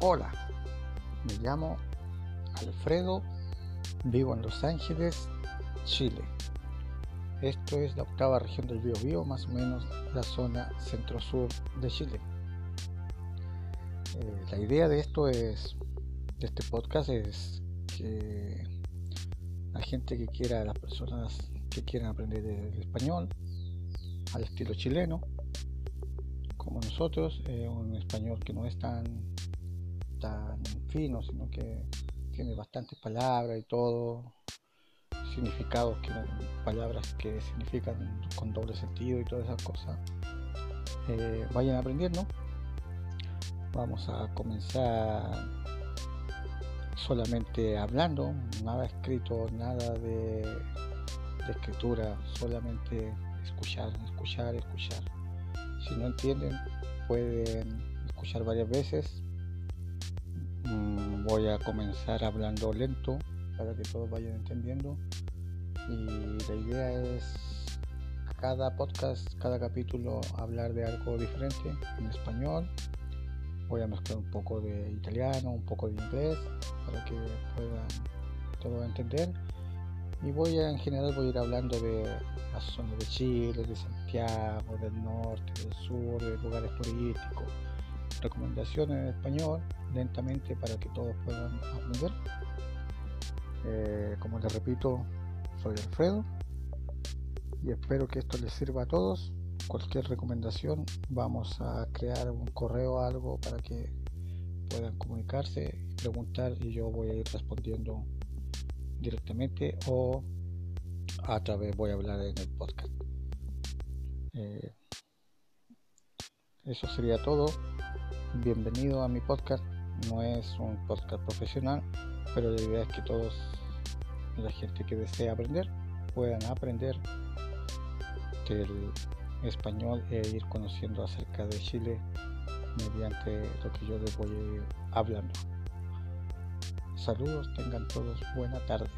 Hola, me llamo Alfredo, vivo en Los Ángeles, Chile. Esto es la octava región del Biobío, más o menos la zona centro-sur de Chile. Eh, la idea de esto es, de este podcast es que la gente que quiera, las personas que quieran aprender el español al estilo chileno, como nosotros, eh, un español que no es tan tan fino, sino que tiene bastantes palabras y todo, significados, que, palabras que significan con doble sentido y todas esas cosas. Eh, vayan aprendiendo. Vamos a comenzar solamente hablando, nada escrito, nada de, escritura, solamente escuchar, escuchar, escuchar. Si no entienden, pueden escuchar varias veces voy a comenzar hablando lento para que todos vayan entendiendo y la idea es cada podcast, cada capítulo hablar de algo diferente en español. Voy a mezclar un poco de italiano, un poco de inglés para que puedan todos entender. Y voy a, en general voy a ir hablando de las zonas de Chile, de Santiago, del norte, del sur, de lugares turísticos, recomendaciones en español lentamente para que todos puedan aprender. Eh, como les repito, soy Alfredo y espero que esto les sirva a todos. Cualquier recomendación, vamos a crear un correo o algo para que puedan comunicarse, preguntar y yo voy a ir respondiendo directamente o a través voy a hablar en el podcast. Eh, eso sería todo. Bienvenido a mi podcast no es un podcast profesional, pero la idea es que todos, la gente que desea aprender, puedan aprender del español e ir conociendo acerca de Chile mediante lo que yo les voy hablando. Saludos, tengan todos buena tarde.